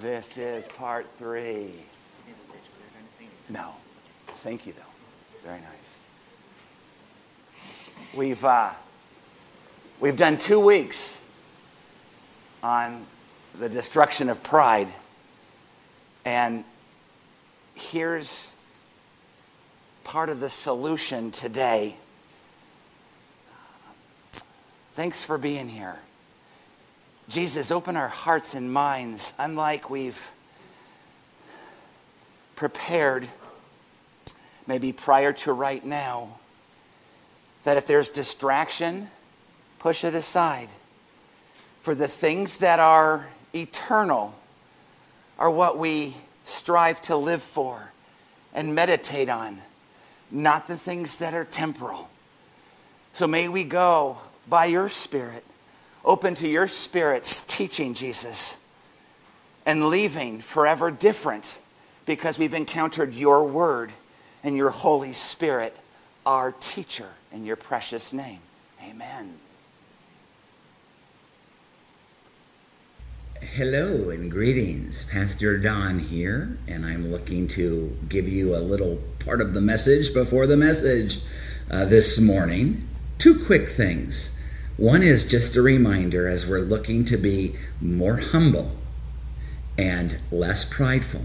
This is part three. No. Thank you, though. Very nice. We've, uh, we've done two weeks on the destruction of pride. And here's part of the solution today. Thanks for being here. Jesus, open our hearts and minds, unlike we've prepared, maybe prior to right now, that if there's distraction, push it aside. For the things that are eternal are what we strive to live for and meditate on, not the things that are temporal. So may we go by your Spirit open to your Spirit's teaching, Jesus, and leaving forever different because we've encountered your word and your Holy Spirit, our teacher, in your precious name. Amen. Hello and greetings. Pastor Don here, and I'm looking to give you a little part of the message before the message uh, this morning. Two quick things. One is just a reminder as we're looking to be more humble and less prideful,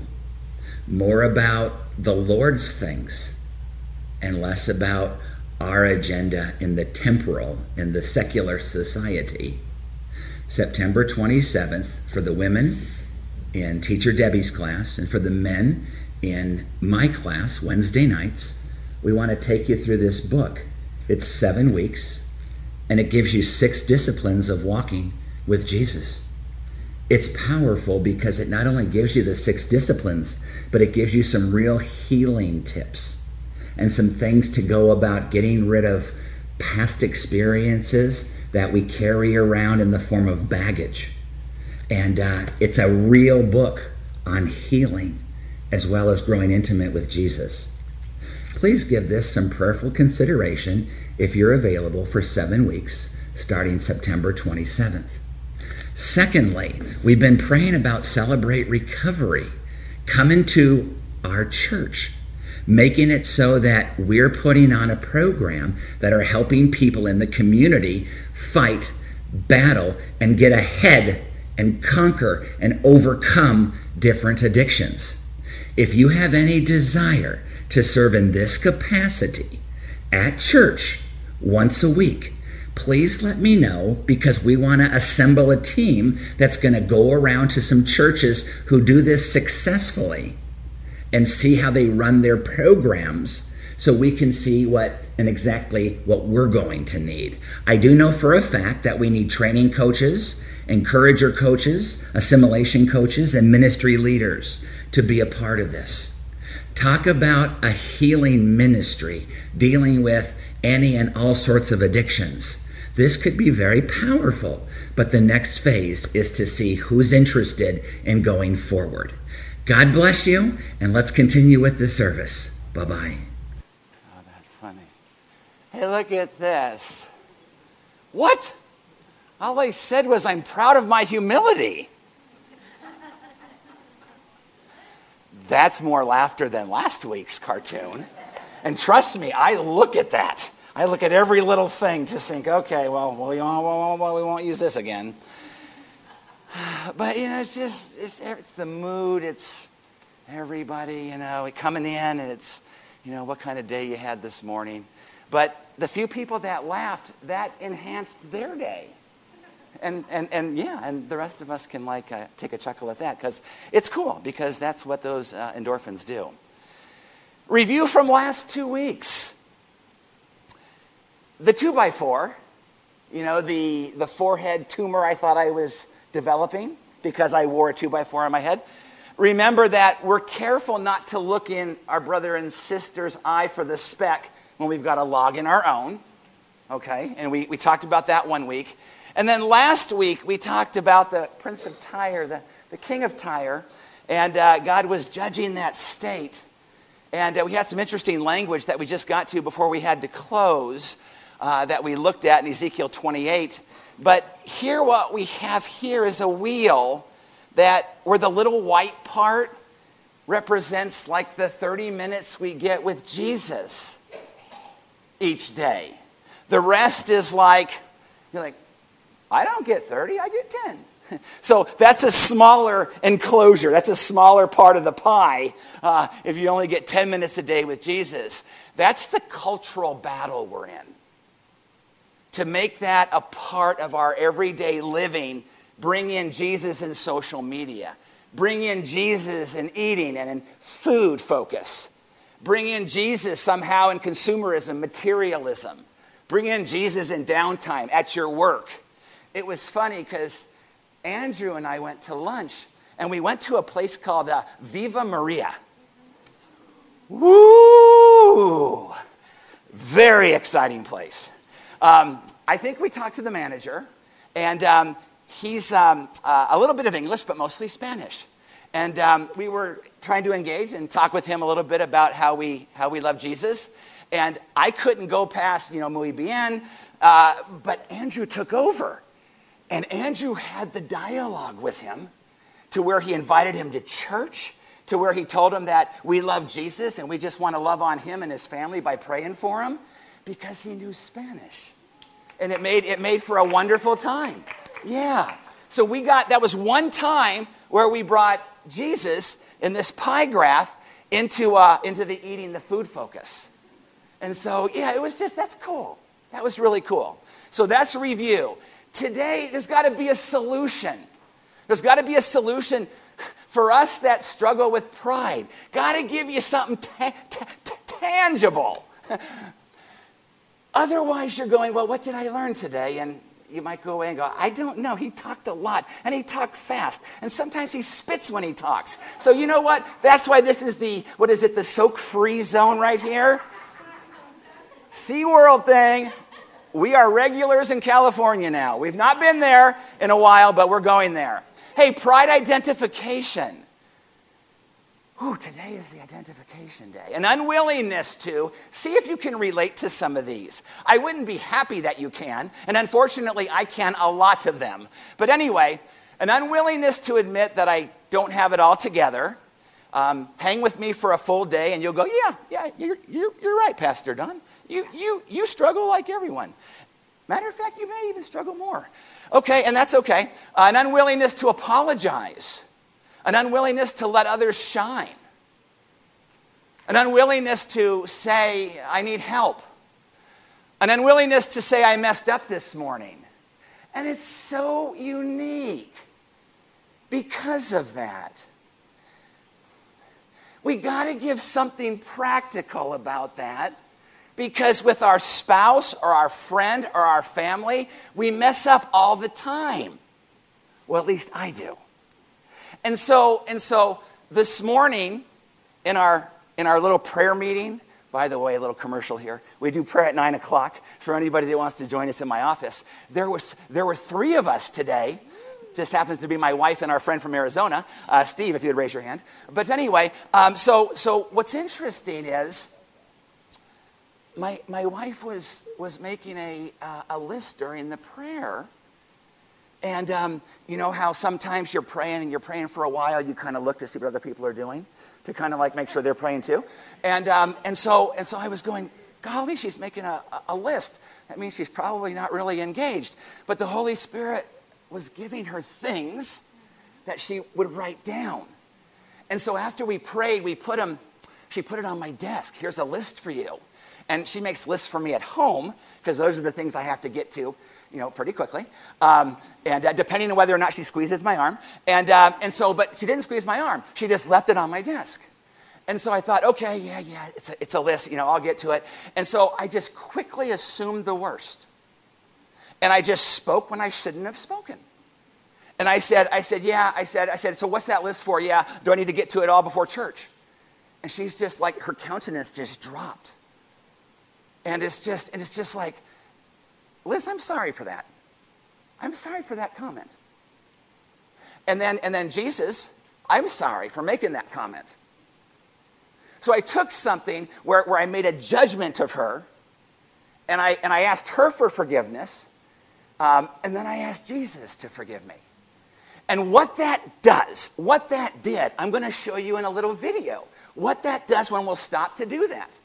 more about the Lord's things and less about our agenda in the temporal, in the secular society. September 27th for the women in Teacher Debbie's class and for the men in my class, Wednesday nights, we want to take you through this book. It's seven weeks and it gives you six disciplines of walking with Jesus. It's powerful because it not only gives you the six disciplines, but it gives you some real healing tips and some things to go about getting rid of past experiences that we carry around in the form of baggage. And uh, it's a real book on healing as well as growing intimate with Jesus please give this some prayerful consideration if you're available for seven weeks starting September 27th. Secondly, we've been praying about Celebrate Recovery. Come into our church, making it so that we're putting on a program that are helping people in the community fight, battle, and get ahead and conquer and overcome different addictions. If you have any desire to serve in this capacity at church once a week, please let me know because we want to assemble a team that's going to go around to some churches who do this successfully and see how they run their programs so we can see what and exactly what we're going to need. I do know for a fact that we need training coaches, encourager coaches, assimilation coaches, and ministry leaders to be a part of this. Talk about a healing ministry dealing with any and all sorts of addictions. This could be very powerful, but the next phase is to see who's interested in going forward. God bless you, and let's continue with the service. Bye bye. Oh, that's funny. Hey, look at this. What? All I said was, I'm proud of my humility. That's more laughter than last week's cartoon. And trust me, I look at that. I look at every little thing to think, okay, well, we won't, we won't use this again. But, you know, it's just, it's, it's the mood. It's everybody, you know, coming in and it's, you know, what kind of day you had this morning. But the few people that laughed, that enhanced their day and, and, and yeah, and the rest of us can like uh, take a chuckle at that because it's cool because that's what those uh, endorphins do. Review from last two weeks. The two by four, you know, the, the forehead tumor I thought I was developing because I wore a two by four on my head. Remember that we're careful not to look in our brother and sister's eye for the speck when we've got a log in our own. Okay? And we, we talked about that one week. And then last week, we talked about the Prince of Tyre, the, the king of Tyre, and uh, God was judging that state. And uh, we had some interesting language that we just got to before we had to close uh, that we looked at in Ezekiel 28. But here, what we have here is a wheel that where the little white part represents like the 30 minutes we get with Jesus each day. The rest is like, you're like, I don't get 30, I get 10. So that's a smaller enclosure. That's a smaller part of the pie uh, if you only get 10 minutes a day with Jesus. That's the cultural battle we're in. To make that a part of our everyday living, bring in Jesus in social media, bring in Jesus in eating and in food focus, bring in Jesus somehow in consumerism, materialism, bring in Jesus in downtime at your work. It was funny because Andrew and I went to lunch, and we went to a place called uh, Viva Maria. Woo! Very exciting place. Um, I think we talked to the manager, and um, he's um, uh, a little bit of English, but mostly Spanish. And um, we were trying to engage and talk with him a little bit about how we, how we love Jesus. And I couldn't go past, you know, muy bien, uh, but Andrew took over. And Andrew had the dialogue with him to where he invited him to church, to where he told him that we love Jesus and we just want to love on him and his family by praying for him because he knew Spanish. And it made, it made for a wonderful time. Yeah. So we got, that was one time where we brought Jesus in this pie graph into, uh, into the eating the food focus. And so, yeah, it was just, that's cool. That was really cool. So that's review. Today, there's got to be a solution. There's got to be a solution for us that struggle with pride. Got to give you something ta- ta- ta- tangible. Otherwise, you're going, Well, what did I learn today? And you might go away and go, I don't know. He talked a lot and he talked fast. And sometimes he spits when he talks. So, you know what? That's why this is the, what is it, the soak free zone right here? SeaWorld thing. We are regulars in California now. We've not been there in a while, but we're going there. Hey, pride identification. Ooh, today is the identification day. An unwillingness to see if you can relate to some of these. I wouldn't be happy that you can, and unfortunately, I can a lot of them. But anyway, an unwillingness to admit that I don't have it all together. Um, hang with me for a full day, and you'll go, Yeah, yeah, you're, you're, you're right, Pastor Don. You, you, you struggle like everyone. Matter of fact, you may even struggle more. Okay, and that's okay. Uh, an unwillingness to apologize, an unwillingness to let others shine, an unwillingness to say, I need help, an unwillingness to say, I messed up this morning. And it's so unique because of that. We got to give something practical about that because with our spouse or our friend or our family, we mess up all the time. Well, at least I do. And so, and so this morning in our, in our little prayer meeting, by the way, a little commercial here. We do prayer at 9 o'clock for anybody that wants to join us in my office. There, was, there were three of us today. Just happens to be my wife and our friend from Arizona, uh, Steve, if you'd raise your hand. But anyway, um, so, so what's interesting is my, my wife was, was making a, uh, a list during the prayer. And um, you know how sometimes you're praying and you're praying for a while, you kind of look to see what other people are doing to kind of like make sure they're praying too. And, um, and, so, and so I was going, golly, she's making a, a list. That means she's probably not really engaged. But the Holy Spirit was giving her things that she would write down. And so after we prayed, we put them, she put it on my desk. Here's a list for you. And she makes lists for me at home because those are the things I have to get to, you know, pretty quickly. Um, and uh, depending on whether or not she squeezes my arm. And, uh, and so, but she didn't squeeze my arm. She just left it on my desk. And so I thought, okay, yeah, yeah, it's a, it's a list, you know, I'll get to it. And so I just quickly assumed the worst. And I just spoke when I shouldn't have spoken. And I said, I said, yeah, I said, I said, so what's that list for? Yeah, do I need to get to it all before church? And she's just like, her countenance just dropped. And it's just, and it's just like, Liz, I'm sorry for that. I'm sorry for that comment. And then, and then Jesus, I'm sorry for making that comment. So I took something where, where I made a judgment of her, and I, and I asked her for forgiveness, um, and then I asked Jesus to forgive me. And what that does, what that did, I'm going to show you in a little video what that does when we'll stop to do that.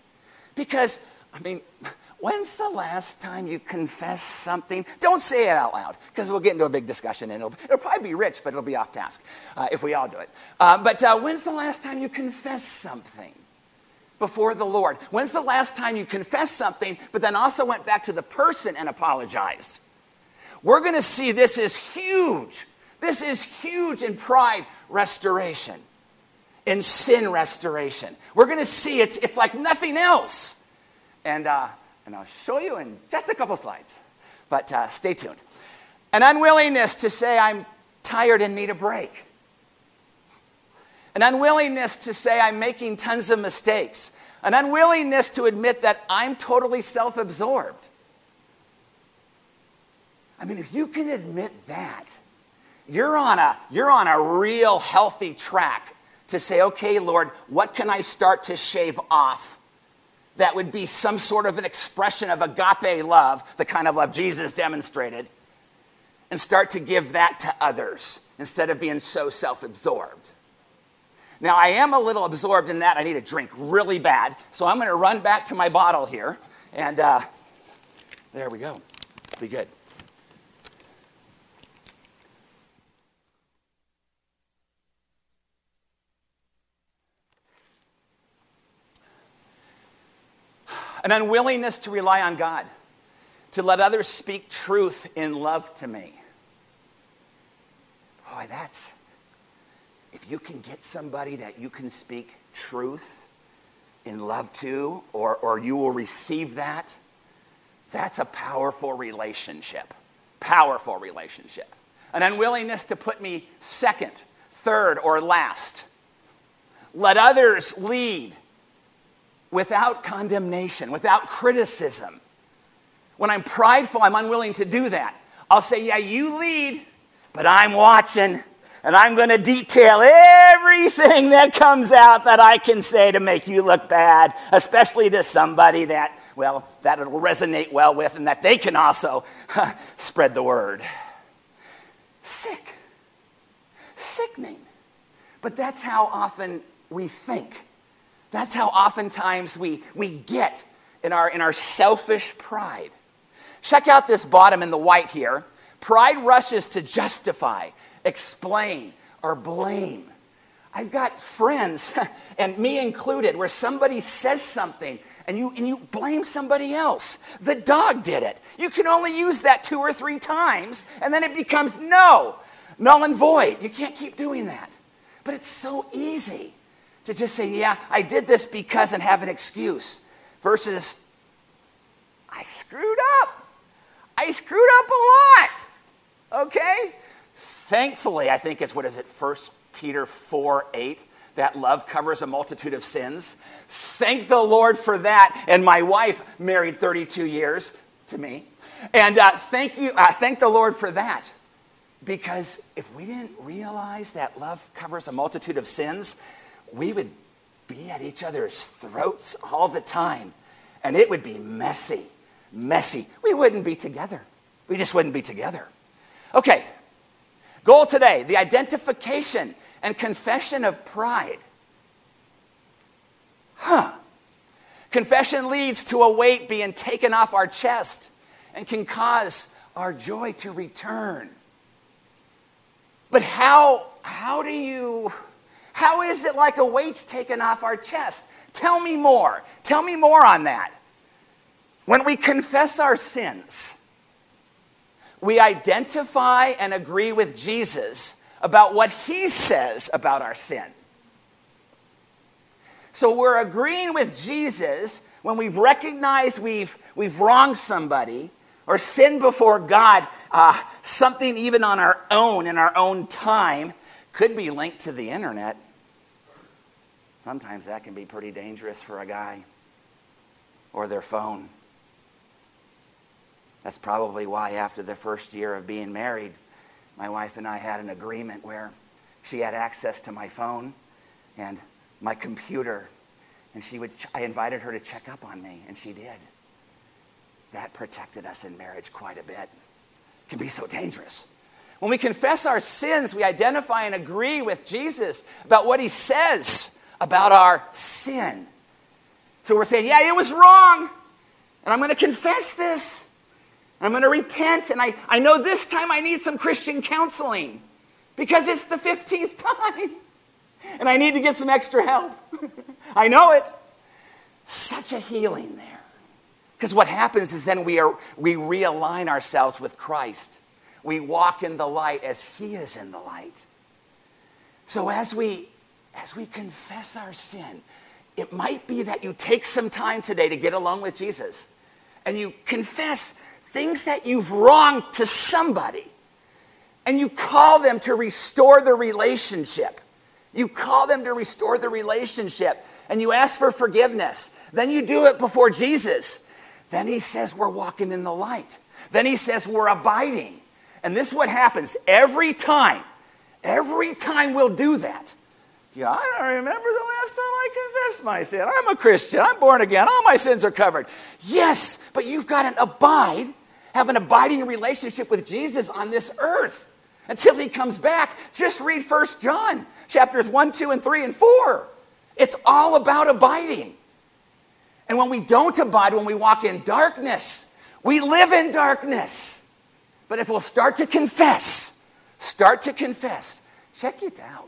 Because, I mean, when's the last time you confessed something? Don't say it out loud, because we'll get into a big discussion, and it'll, it'll probably be rich, but it'll be off task uh, if we all do it. Uh, but uh, when's the last time you confessed something? Before the Lord. When's the last time you confessed something, but then also went back to the person and apologized? We're going to see this is huge. This is huge in pride restoration, in sin restoration. We're going to see it's, it's like nothing else. And, uh, and I'll show you in just a couple slides. But uh, stay tuned. An unwillingness to say, I'm tired and need a break. An unwillingness to say, I'm making tons of mistakes. An unwillingness to admit that I'm totally self absorbed. I mean, if you can admit that, you're on a, you're on a real healthy track to say, okay, Lord, what can I start to shave off that would be some sort of an expression of agape love, the kind of love Jesus demonstrated, and start to give that to others instead of being so self absorbed. Now, I am a little absorbed in that. I need a drink really bad. So I'm going to run back to my bottle here. And uh, there we go. Be good. An unwillingness to rely on God, to let others speak truth in love to me. Boy, that's, if you can get somebody that you can speak truth in love to, or, or you will receive that, that's a powerful relationship. Powerful relationship. An unwillingness to put me second, third, or last. Let others lead without condemnation, without criticism. When I'm prideful, I'm unwilling to do that. I'll say, Yeah, you lead, but I'm watching, and I'm going to detail everything that comes out that I can say to make you look bad, especially to somebody that, well, that it'll resonate well with and that they can also spread the word. Sick. Sickening. But that's how often we think. That's how oftentimes we, we get in our, in our selfish pride. Check out this bottom in the white here. Pride rushes to justify, explain, or blame. I've got friends, and me included, where somebody says something and you, and you blame somebody else. The dog did it. You can only use that two or three times, and then it becomes no, null and void. You can't keep doing that. But it's so easy to just say, yeah, I did this because and have an excuse, versus I screwed up. I screwed up a lot. Okay? Thankfully, I think it's what is it, 1 Peter 4 8, that love covers a multitude of sins. Thank the Lord for that. And my wife married 32 years to me. And uh, thank you, uh, thank the Lord for that. Because if we didn't realize that love covers a multitude of sins, we would be at each other's throats all the time. And it would be messy, messy. We wouldn't be together. We just wouldn't be together. Okay, goal today the identification and confession of pride. Huh. Confession leads to a weight being taken off our chest and can cause our joy to return. But how, how do you how is it like a weight's taken off our chest? Tell me more. Tell me more on that. When we confess our sins, we identify and agree with Jesus about what he says about our sin. So we're agreeing with Jesus when we've recognized we've, we've wronged somebody or sinned before God, uh, something even on our own in our own time, could be linked to the internet. Sometimes that can be pretty dangerous for a guy or their phone. That's probably why, after the first year of being married, my wife and I had an agreement where she had access to my phone and my computer, and she would, I invited her to check up on me, and she did. That protected us in marriage quite a bit. It can be so dangerous. When we confess our sins, we identify and agree with Jesus about what he says about our sin. So we're saying, yeah, it was wrong, and I'm going to confess this. I'm going to repent, and I, I know this time I need some Christian counseling because it's the 15th time, and I need to get some extra help. I know it. Such a healing there. Because what happens is then we, are, we realign ourselves with Christ. We walk in the light as He is in the light. So as we, as we confess our sin, it might be that you take some time today to get along with Jesus and you confess things that you've wronged to somebody and you call them to restore the relationship. You call them to restore the relationship and you ask for forgiveness. Then you do it before Jesus. Then he says we're walking in the light. Then he says we're abiding. And this is what happens every time. Every time we'll do that. Yeah, I don't remember the last time I confessed my sin. I'm a Christian. I'm born again. All my sins are covered. Yes, but you've got to abide, have an abiding relationship with Jesus on this earth until he comes back. Just read First John chapters 1, 2, and 3, and 4. It's all about abiding. And when we don't abide, when we walk in darkness, we live in darkness. But if we'll start to confess, start to confess, check it out.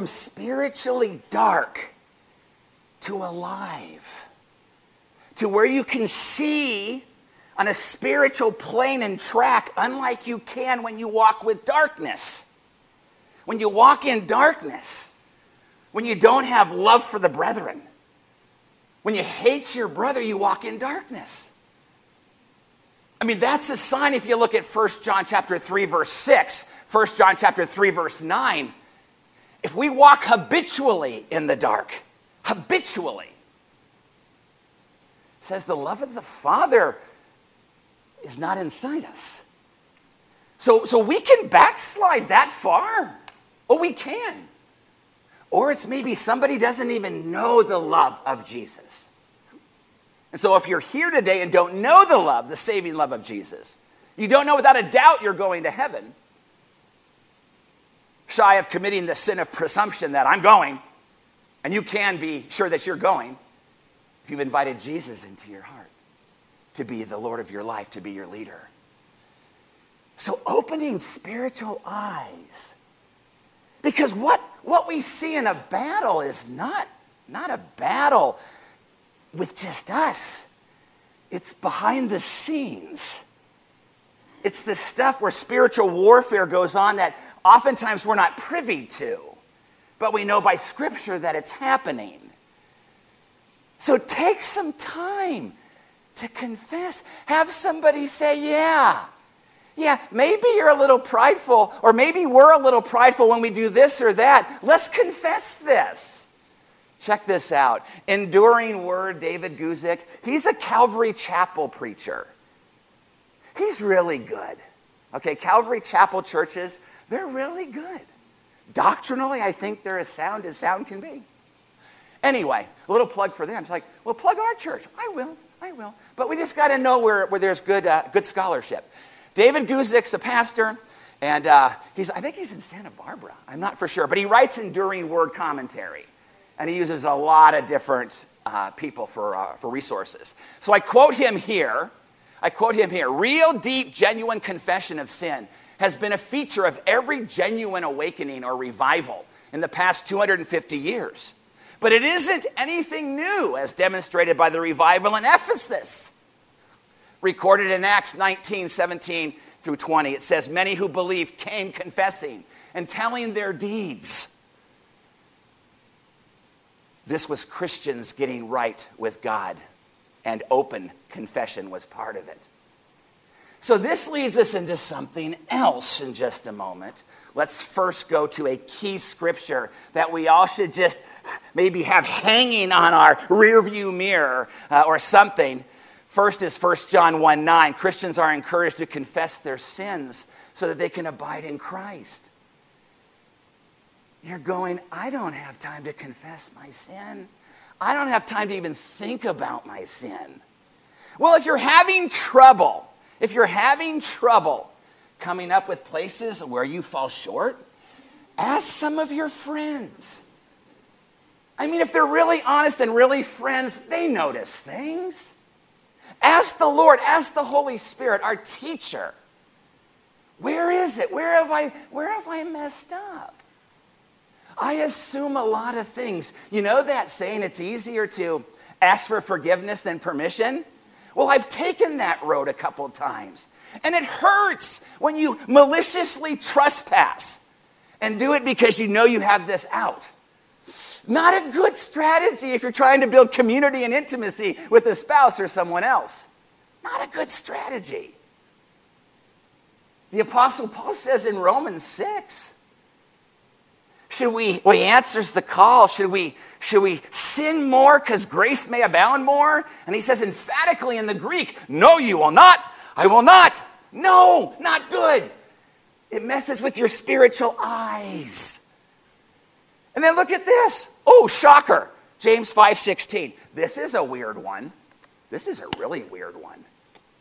from spiritually dark to alive, to where you can see on a spiritual plane and track, unlike you can when you walk with darkness. When you walk in darkness, when you don't have love for the brethren, when you hate your brother, you walk in darkness. I mean, that's a sign if you look at 1 John chapter 3, verse 6, 1 John chapter 3, verse 9 if we walk habitually in the dark, habitually, says the love of the Father is not inside us. So, so we can backslide that far. Oh, we can. Or it's maybe somebody doesn't even know the love of Jesus. And so if you're here today and don't know the love, the saving love of Jesus, you don't know without a doubt you're going to heaven shy of committing the sin of presumption that I'm going, and you can be sure that you're going if you've invited Jesus into your heart to be the Lord of your life, to be your leader. So, opening spiritual eyes. Because what, what we see in a battle is not, not a battle with just us, it's behind the scenes. It's the stuff where spiritual warfare goes on that oftentimes we're not privy to, but we know by Scripture that it's happening. So take some time to confess. Have somebody say, Yeah, yeah, maybe you're a little prideful, or maybe we're a little prideful when we do this or that. Let's confess this. Check this out. Enduring Word, David Guzik, he's a Calvary Chapel preacher. He's really good. Okay, Calvary Chapel churches, they're really good. Doctrinally, I think they're as sound as sound can be. Anyway, a little plug for them. It's like, well, plug our church. I will, I will. But we just got to know where, where there's good, uh, good scholarship. David Guzik's a pastor, and uh, he's, I think he's in Santa Barbara. I'm not for sure. But he writes enduring word commentary, and he uses a lot of different uh, people for, uh, for resources. So I quote him here. I quote him here real, deep, genuine confession of sin has been a feature of every genuine awakening or revival in the past 250 years. But it isn't anything new, as demonstrated by the revival in Ephesus. Recorded in Acts 19 17 through 20, it says, Many who believed came confessing and telling their deeds. This was Christians getting right with God, and open confession was part of it. So, this leads us into something else in just a moment. Let's first go to a key scripture that we all should just maybe have hanging on our rearview mirror uh, or something. First is 1 John 1 9. Christians are encouraged to confess their sins so that they can abide in Christ. You're going, I don't have time to confess my sin. I don't have time to even think about my sin. Well, if you're having trouble, if you're having trouble coming up with places where you fall short, ask some of your friends. I mean, if they're really honest and really friends, they notice things. Ask the Lord, ask the Holy Spirit, our teacher. Where is it? Where have I where have I messed up? I assume a lot of things. You know that saying it's easier to ask for forgiveness than permission? Well, I've taken that road a couple times. And it hurts when you maliciously trespass and do it because you know you have this out. Not a good strategy if you're trying to build community and intimacy with a spouse or someone else. Not a good strategy. The Apostle Paul says in Romans 6 should we, well, he answers the call. Should we, should we sin more because grace may abound more? And he says emphatically in the Greek, no, you will not. I will not. No, not good. It messes with your spiritual eyes. And then look at this. Oh, shocker. James 5:16. This is a weird one. This is a really weird one.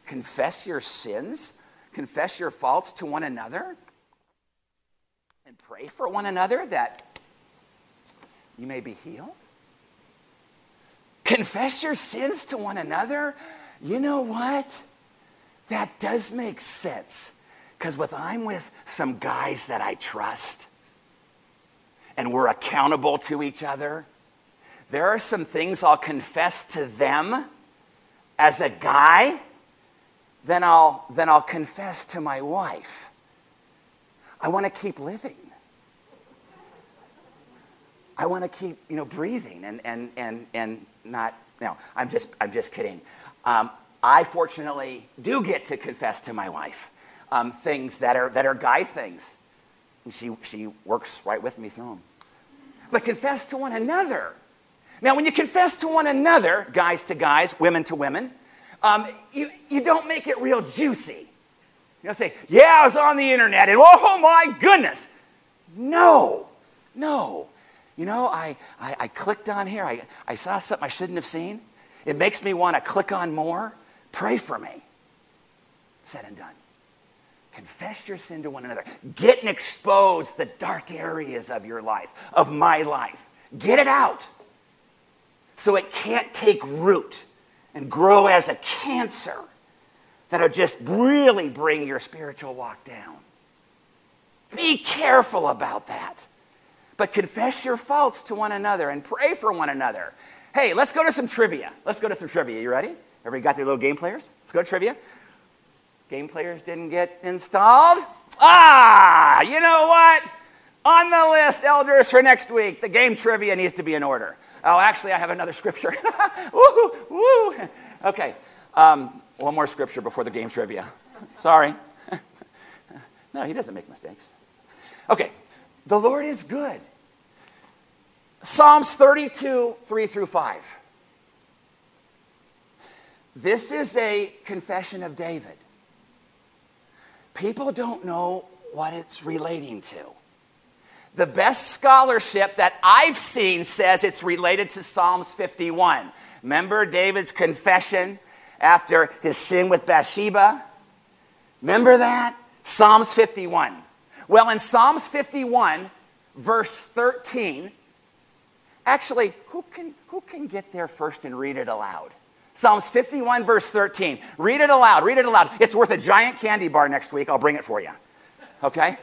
Confess your sins, confess your faults to one another and pray for one another that you may be healed? Confess your sins to one another? You know what? That does make sense. Because with I'm with some guys that I trust and we're accountable to each other, there are some things I'll confess to them as a guy, then I'll, then I'll confess to my wife. I want to keep living. I want to keep, you know, breathing and, and, and, and not, no, I'm just, I'm just kidding. Um, I fortunately do get to confess to my wife um, things that are, that are guy things. And she, she works right with me through them. But confess to one another. Now, when you confess to one another, guys to guys, women to women, um, you, you don't make it real juicy. You don't say, yeah, I was on the internet and oh my goodness. No, no. You know, I, I, I clicked on here, I, I saw something I shouldn't have seen. It makes me want to click on more. Pray for me. Said and done. Confess your sin to one another. Get and expose the dark areas of your life, of my life. Get it out so it can't take root and grow as a cancer that'll just really bring your spiritual walk down. Be careful about that. But confess your faults to one another and pray for one another. Hey, let's go to some trivia. Let's go to some trivia. You ready? Everybody got their little game players? Let's go to trivia. Game players didn't get installed? Ah, you know what? On the list, elders, for next week, the game trivia needs to be in order. Oh, actually, I have another scripture. woo, woo. Okay, um, one more scripture before the game trivia. Sorry. no, he doesn't make mistakes. Okay, the Lord is good. Psalms 32, 3 through 5. This is a confession of David. People don't know what it's relating to. The best scholarship that I've seen says it's related to Psalms 51. Remember David's confession after his sin with Bathsheba. Remember that? Psalms 51. Well, in Psalms 51, verse 13, actually, who can, who can get there first and read it aloud? Psalms 51, verse 13. Read it aloud. Read it aloud. It's worth a giant candy bar next week. I'll bring it for you. Okay?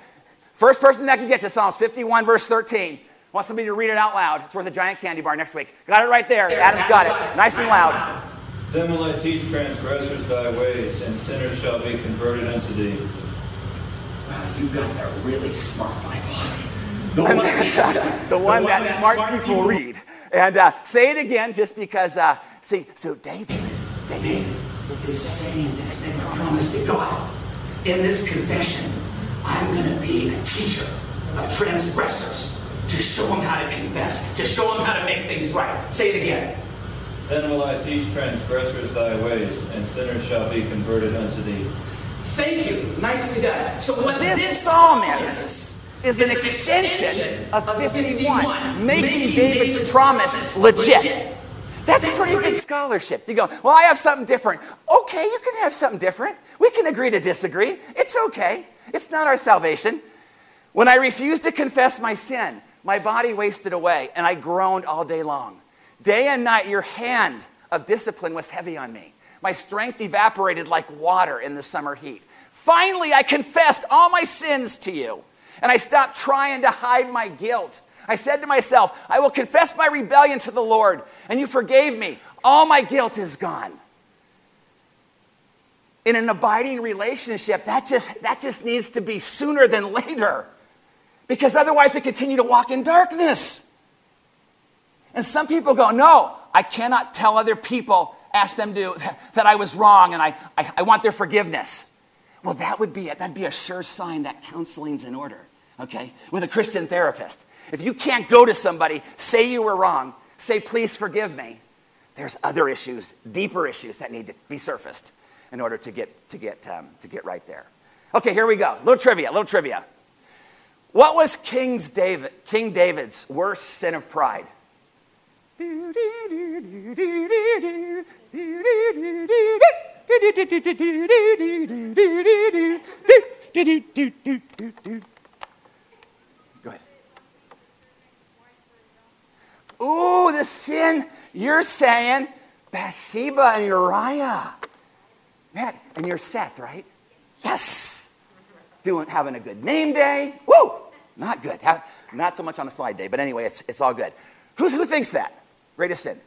First person that can get to Psalms 51, verse 13. Want somebody to read it out loud. It's worth a giant candy bar next week. Got it right there. Adam's got it. Nice and loud. Then will I teach transgressors thy ways, and sinners shall be converted unto thee. Wow, you got that really smart Bible. The one, that, the one that, smart, smart people, people read. And uh, say it again just because, uh, see, so David, David is saying this and promise to God in this confession, I'm going to be a teacher of transgressors to show them how to confess, to show them how to make things right. Say it again. Then will I teach transgressors thy ways, and sinners shall be converted unto thee. Thank you. Nicely done. So, what this, this psalm is, is an extension of 51, making David's promise legit. That's pretty good scholarship. You go, well, I have something different. Okay, you can have something different. We can agree to disagree. It's okay. It's not our salvation. When I refused to confess my sin, my body wasted away, and I groaned all day long. Day and night, your hand of discipline was heavy on me. My strength evaporated like water in the summer heat. Finally, I confessed all my sins to you, and I stopped trying to hide my guilt. I said to myself, I will confess my rebellion to the Lord, and you forgave me. All my guilt is gone. In an abiding relationship, that just, that just needs to be sooner than later, because otherwise we continue to walk in darkness. And some people go, No, I cannot tell other people, ask them to, that I was wrong and I, I, I want their forgiveness. Well, that would be it. That'd be a sure sign that counseling's in order, okay? With a Christian therapist. If you can't go to somebody, say you were wrong, say, please forgive me, there's other issues, deeper issues that need to be surfaced in order to get, to get, um, to get right there. Okay, here we go. Little trivia, little trivia. What was King's David, King David's worst sin of pride? Good. Ooh, the sin you're saying Bathsheba and Uriah. Man, and you're Seth, right? Yes. Doing having a good name day. Woo! Not good. Not so much on a slide day, but anyway, it's, it's all good. Who's, who thinks that? Greatest sin.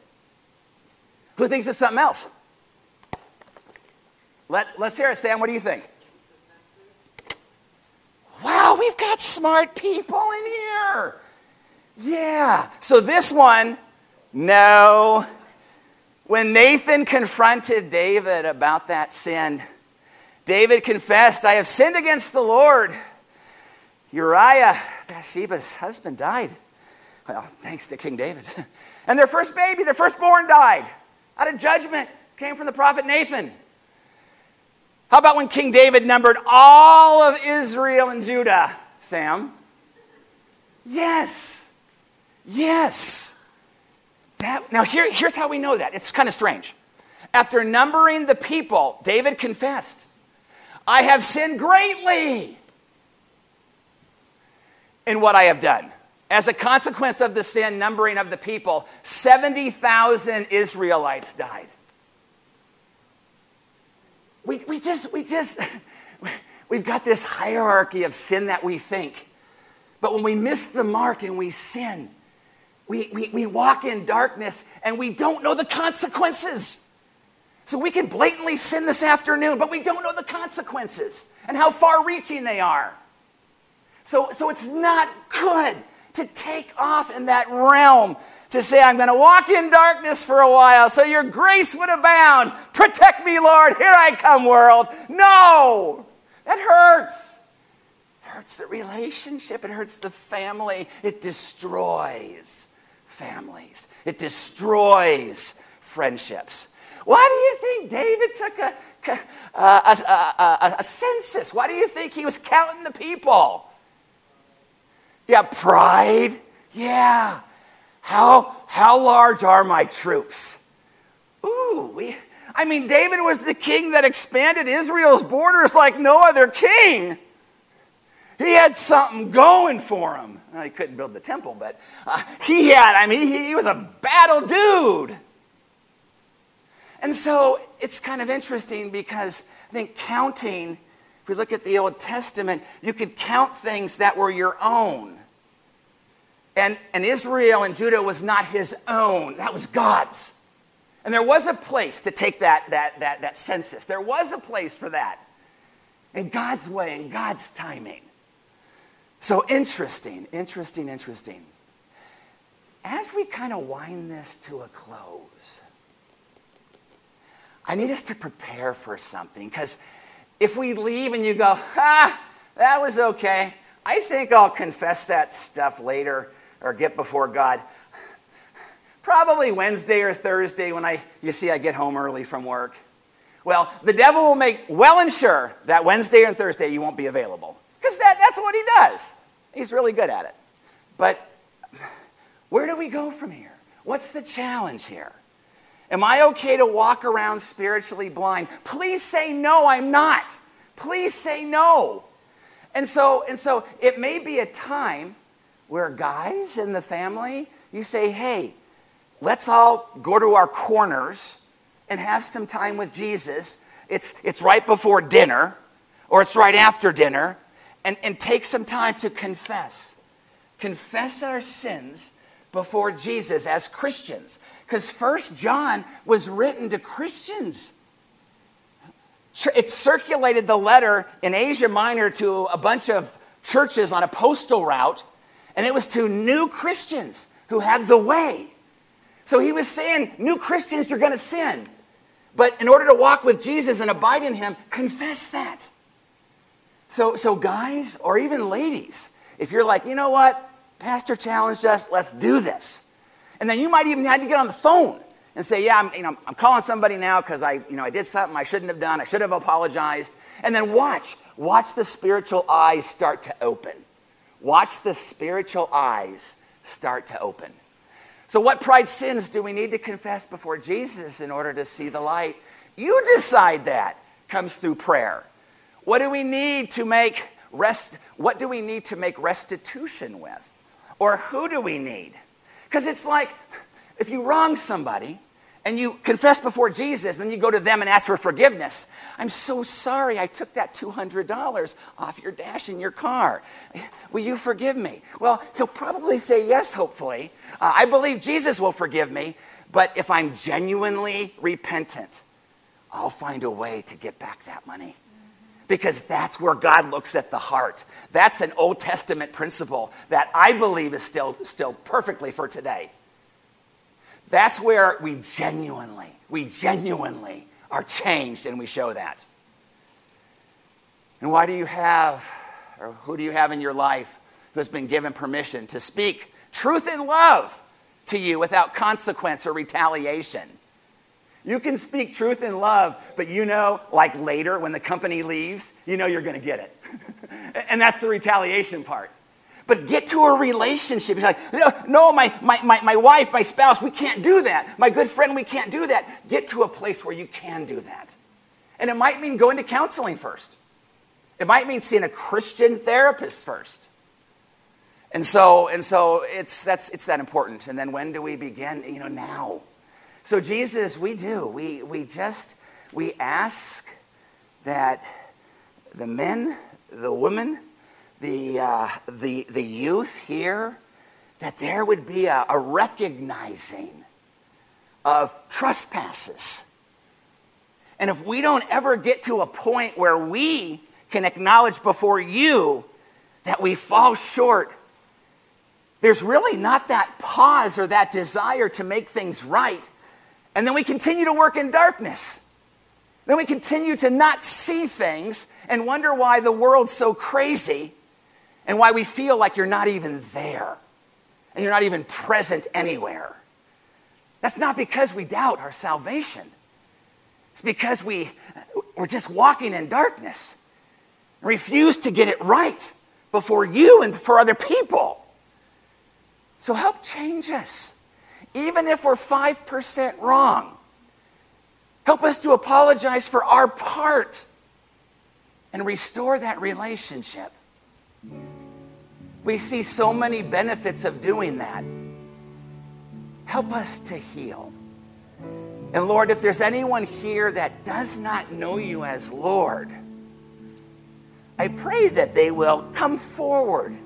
Who thinks it's something else? Let, let's hear it, Sam. What do you think? Wow, we've got smart people in here. Yeah. So this one, no. When Nathan confronted David about that sin, David confessed, I have sinned against the Lord. Uriah, Bathsheba's husband, died. Well, thanks to King David. And their first baby, their firstborn, died out of judgment. Came from the prophet Nathan. How about when King David numbered all of Israel and Judah, Sam? Yes. Yes. That, now, here, here's how we know that. It's kind of strange. After numbering the people, David confessed, I have sinned greatly in what I have done. As a consequence of the sin numbering of the people, 70,000 Israelites died. We, we just, we just, we've got this hierarchy of sin that we think. But when we miss the mark and we sin, we, we, we walk in darkness and we don't know the consequences. So we can blatantly sin this afternoon, but we don't know the consequences and how far reaching they are. So, so it's not good to take off in that realm to say, I'm going to walk in darkness for a while so your grace would abound. Protect me, Lord. Here I come, world. No, that hurts. It hurts the relationship, it hurts the family, it destroys families, it destroys friendships. Why do you think David took a, a, a, a, census? Why do you think he was counting the people? Yeah, pride. Yeah. How, how large are my troops? Ooh, we, I mean, David was the king that expanded Israel's borders like no other king. He had something going for him. Well, he couldn't build the temple, but uh, he had, I mean, he, he was a battle dude. And so it's kind of interesting because I think counting we look at the Old Testament, you could count things that were your own. And, and Israel and Judah was not his own, that was God's. And there was a place to take that, that, that, that census. There was a place for that. In God's way, in God's timing. So interesting, interesting, interesting. As we kind of wind this to a close, I need us to prepare for something because if we leave and you go, ah, that was okay, I think I'll confess that stuff later or get before God. Probably Wednesday or Thursday when I, you see, I get home early from work. Well, the devil will make well and sure that Wednesday and Thursday you won't be available. Because that, that's what he does. He's really good at it. But where do we go from here? What's the challenge here? Am I okay to walk around spiritually blind? Please say no, I'm not. Please say no. And so, and so it may be a time where guys in the family, you say, hey, let's all go to our corners and have some time with Jesus. It's, it's right before dinner or it's right after dinner, and, and take some time to confess. Confess our sins before Jesus as Christians. Because First John was written to Christians. It circulated the letter in Asia Minor to a bunch of churches on a postal route, and it was to new Christians who had the way. So he was saying, new Christians you're going to sin. But in order to walk with Jesus and abide in him, confess that. So, so guys, or even ladies, if you're like, you know what, Pastor challenged us, let's do this. And then you might even have to get on the phone and say, yeah, I'm, you know, I'm calling somebody now because I, you know, I did something I shouldn't have done. I should have apologized. And then watch, watch the spiritual eyes start to open. Watch the spiritual eyes start to open. So, what pride sins do we need to confess before Jesus in order to see the light? You decide that comes through prayer. What do we need to make rest? What do we need to make restitution with? Or who do we need? Because it's like if you wrong somebody and you confess before Jesus, then you go to them and ask for forgiveness. I'm so sorry I took that $200 off your dash in your car. Will you forgive me? Well, he'll probably say yes, hopefully. Uh, I believe Jesus will forgive me, but if I'm genuinely repentant, I'll find a way to get back that money because that's where God looks at the heart. That's an Old Testament principle that I believe is still, still perfectly for today. That's where we genuinely, we genuinely are changed and we show that. And why do you have, or who do you have in your life who has been given permission to speak truth in love to you without consequence or retaliation? You can speak truth in love, but you know, like later when the company leaves, you know you're going to get it. and that's the retaliation part. But get to a relationship. You're like, no, my, my, my, my wife, my spouse, we can't do that. My good friend, we can't do that. Get to a place where you can do that. And it might mean going to counseling first. It might mean seeing a Christian therapist first. And so, and so it's, that's, it's that important. And then when do we begin? You know, now. So, Jesus, we do. We, we just, we ask that the men, the women, the, uh, the, the youth here, that there would be a, a recognizing of trespasses. And if we don't ever get to a point where we can acknowledge before you that we fall short, there's really not that pause or that desire to make things right and then we continue to work in darkness. Then we continue to not see things and wonder why the world's so crazy and why we feel like you're not even there and you're not even present anywhere. That's not because we doubt our salvation. It's because we, we're just walking in darkness, refuse to get it right before you and for other people. So help change us even if we're 5% wrong. Help us to apologize for our part and restore that relationship. We see so many benefits of doing that. Help us to heal. And Lord, if there's anyone here that does not know you as Lord, I pray that they will come forward.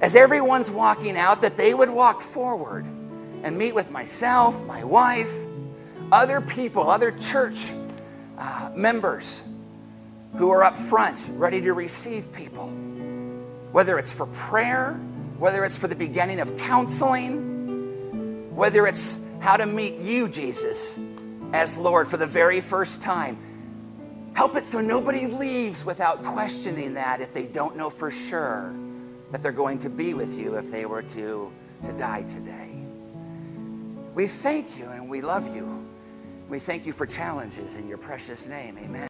As everyone's walking out, that they would walk forward and meet with myself, my wife, other people, other church uh, members who are up front ready to receive people. Whether it's for prayer, whether it's for the beginning of counseling, whether it's how to meet you, Jesus, as Lord for the very first time. Help it so nobody leaves without questioning that if they don't know for sure that they're going to be with you if they were to, to die today. We thank you and we love you. We thank you for challenges in your precious name. Amen.